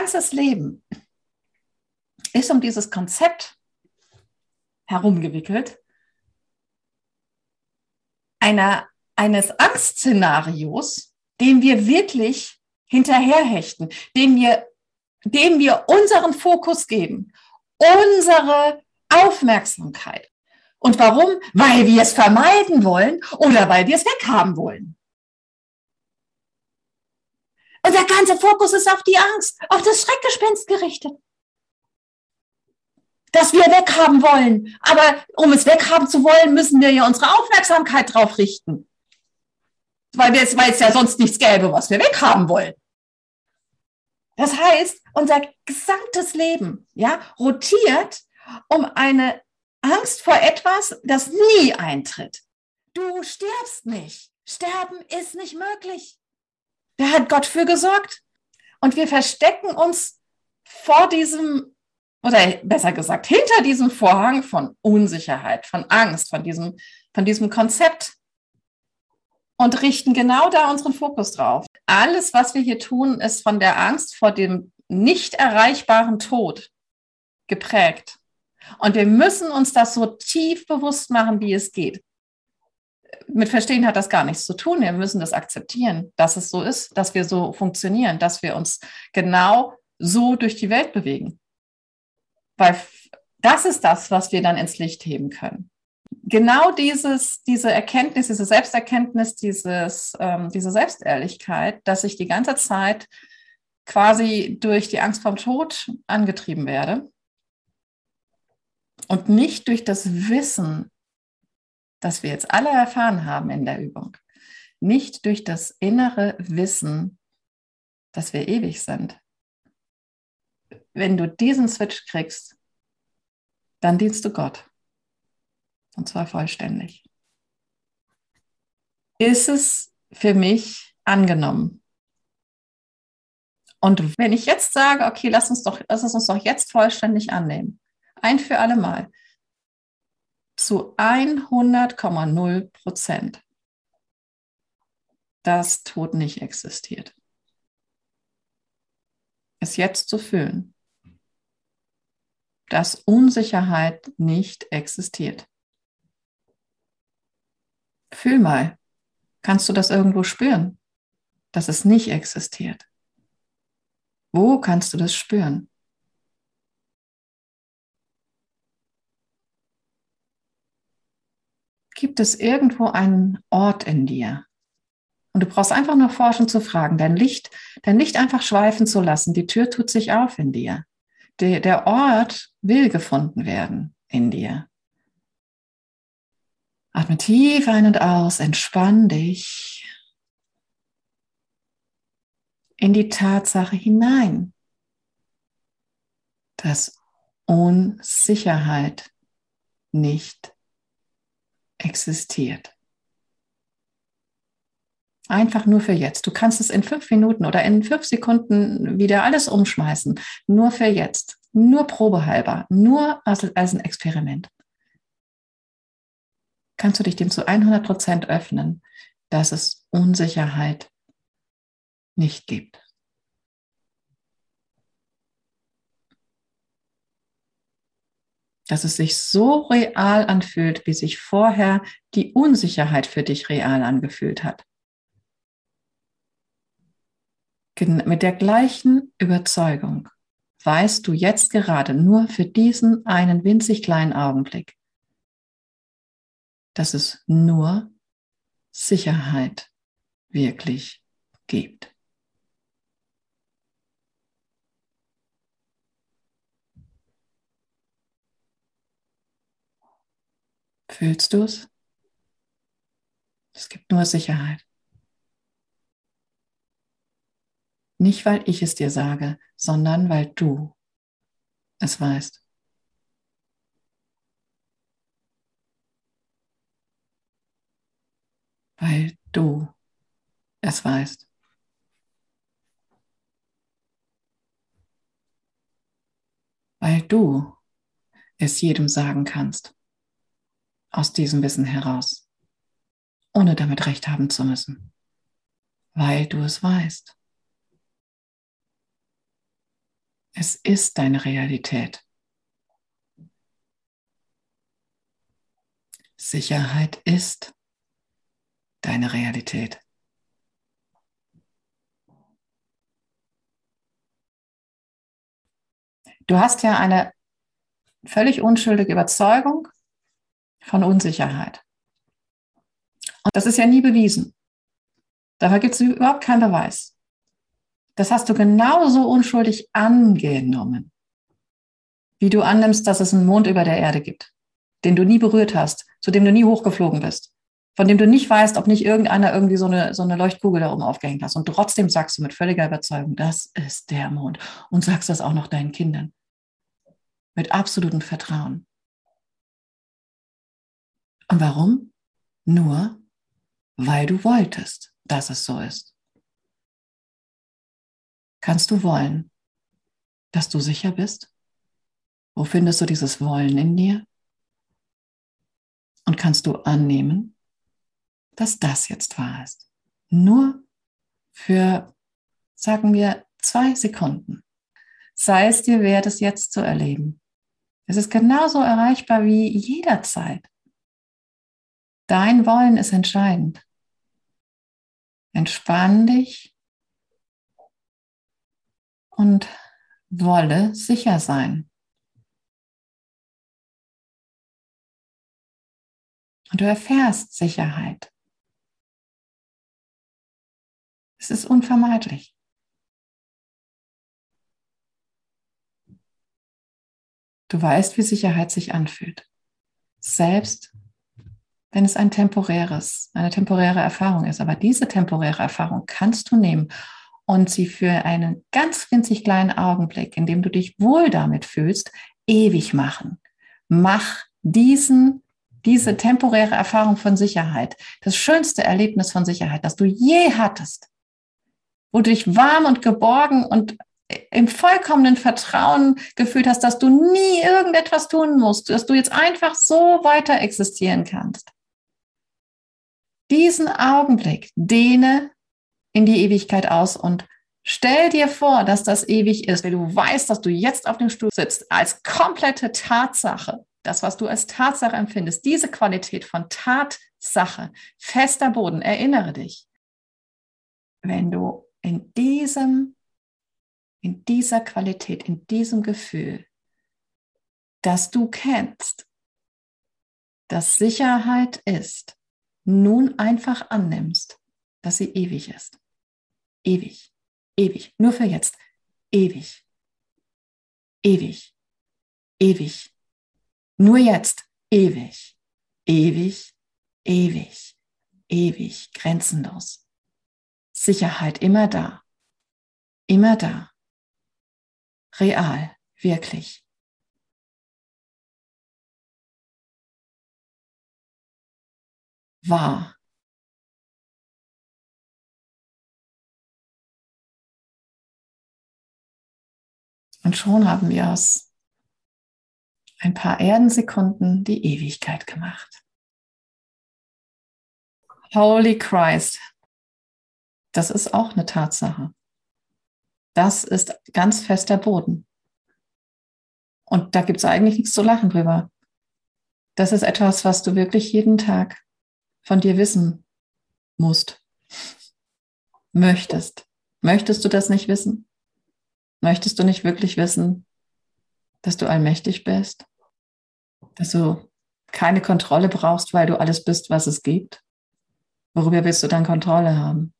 ganzes Leben ist um dieses Konzept herumgewickelt, einer, eines Angstszenarios, dem wir wirklich hinterherhechten, dem wir, dem wir unseren Fokus geben, unsere Aufmerksamkeit. Und warum? Weil wir es vermeiden wollen oder weil wir es weghaben wollen. Der ganze Fokus ist auf die Angst, auf das Schreckgespenst gerichtet. Das wir weghaben wollen. Aber um es weghaben zu wollen, müssen wir ja unsere Aufmerksamkeit drauf richten. Weil, wir, weil es ja sonst nichts gäbe, was wir weghaben wollen. Das heißt, unser gesamtes Leben ja, rotiert um eine Angst vor etwas, das nie eintritt. Du stirbst nicht. Sterben ist nicht möglich. Da hat Gott für gesorgt. Und wir verstecken uns vor diesem, oder besser gesagt, hinter diesem Vorhang von Unsicherheit, von Angst, von diesem, von diesem Konzept und richten genau da unseren Fokus drauf. Alles, was wir hier tun, ist von der Angst vor dem nicht erreichbaren Tod geprägt. Und wir müssen uns das so tief bewusst machen, wie es geht. Mit Verstehen hat das gar nichts zu tun. Wir müssen das akzeptieren, dass es so ist, dass wir so funktionieren, dass wir uns genau so durch die Welt bewegen. Weil das ist das, was wir dann ins Licht heben können. Genau dieses, diese Erkenntnis, diese Selbsterkenntnis, dieses, ähm, diese Selbstehrlichkeit, dass ich die ganze Zeit quasi durch die Angst vom Tod angetrieben werde, und nicht durch das Wissen, das wir jetzt alle erfahren haben in der Übung, nicht durch das innere Wissen, dass wir ewig sind. Wenn du diesen Switch kriegst, dann dienst du Gott. Und zwar vollständig. Ist es für mich angenommen? Und wenn ich jetzt sage, okay, lass uns doch, lass uns doch jetzt vollständig annehmen, ein für alle Mal, zu 100,0 Prozent, dass Tod nicht existiert. Es jetzt zu fühlen, dass Unsicherheit nicht existiert. Fühl mal, kannst du das irgendwo spüren, dass es nicht existiert? Wo kannst du das spüren? Gibt es irgendwo einen Ort in dir? Und du brauchst einfach nur forschen zu fragen, dein Licht, dein Licht einfach schweifen zu lassen. Die Tür tut sich auf in dir. Der, der Ort will gefunden werden in dir. Atme tief ein und aus, entspann dich in die Tatsache hinein, dass Unsicherheit nicht existiert. Einfach nur für jetzt. Du kannst es in fünf Minuten oder in fünf Sekunden wieder alles umschmeißen. Nur für jetzt. Nur probehalber. Nur als, als ein Experiment. Kannst du dich dem zu 100 Prozent öffnen, dass es Unsicherheit nicht gibt. Dass es sich so real anfühlt, wie sich vorher die Unsicherheit für dich real angefühlt hat. Mit der gleichen Überzeugung weißt du jetzt gerade nur für diesen einen winzig kleinen Augenblick, dass es nur Sicherheit wirklich gibt. Fühlst du es? Es gibt nur Sicherheit. Nicht, weil ich es dir sage, sondern weil du es weißt. Weil du es weißt. Weil du es jedem sagen kannst aus diesem Wissen heraus, ohne damit recht haben zu müssen, weil du es weißt. Es ist deine Realität. Sicherheit ist deine Realität. Du hast ja eine völlig unschuldige Überzeugung von Unsicherheit. Und das ist ja nie bewiesen. Dafür gibt es überhaupt keinen Beweis. Das hast du genauso unschuldig angenommen, wie du annimmst, dass es einen Mond über der Erde gibt, den du nie berührt hast, zu dem du nie hochgeflogen bist, von dem du nicht weißt, ob nicht irgendeiner irgendwie so eine, so eine Leuchtkugel da oben aufgehängt hat. Und trotzdem sagst du mit völliger Überzeugung, das ist der Mond. Und sagst das auch noch deinen Kindern. Mit absolutem Vertrauen. Und warum? Nur, weil du wolltest, dass es so ist. Kannst du wollen, dass du sicher bist? Wo findest du dieses Wollen in dir? Und kannst du annehmen, dass das jetzt wahr ist? Nur für, sagen wir, zwei Sekunden. Sei es dir wert, es jetzt zu erleben. Es ist genauso erreichbar wie jederzeit. Dein Wollen ist entscheidend. Entspann dich und wolle sicher sein. Und du erfährst Sicherheit. Es ist unvermeidlich. Du weißt, wie Sicherheit sich anfühlt. Selbst wenn es ein temporäres, eine temporäre Erfahrung ist. Aber diese temporäre Erfahrung kannst du nehmen und sie für einen ganz winzig kleinen Augenblick, in dem du dich wohl damit fühlst, ewig machen. Mach diesen, diese temporäre Erfahrung von Sicherheit, das schönste Erlebnis von Sicherheit, das du je hattest, wo du dich warm und geborgen und im vollkommenen Vertrauen gefühlt hast, dass du nie irgendetwas tun musst, dass du jetzt einfach so weiter existieren kannst diesen Augenblick dehne in die Ewigkeit aus und stell dir vor, dass das ewig ist, wenn du weißt, dass du jetzt auf dem Stuhl sitzt, als komplette Tatsache, das, was du als Tatsache empfindest, diese Qualität von Tatsache, fester Boden, erinnere dich, wenn du in diesem, in dieser Qualität, in diesem Gefühl, dass du kennst, dass Sicherheit ist, nun einfach annimmst, dass sie ewig ist. Ewig, ewig, nur für jetzt. Ewig, ewig, ewig, nur jetzt. Ewig, ewig, ewig, ewig, grenzenlos. Sicherheit immer da, immer da. Real, wirklich. Wahr. Und schon haben wir aus ein paar Erdensekunden die Ewigkeit gemacht. Holy Christ, das ist auch eine Tatsache. Das ist ganz fester Boden. Und da gibt es eigentlich nichts zu lachen drüber. Das ist etwas, was du wirklich jeden Tag von dir wissen musst, möchtest. Möchtest du das nicht wissen? Möchtest du nicht wirklich wissen, dass du allmächtig bist? Dass du keine Kontrolle brauchst, weil du alles bist, was es gibt? Worüber willst du dann Kontrolle haben?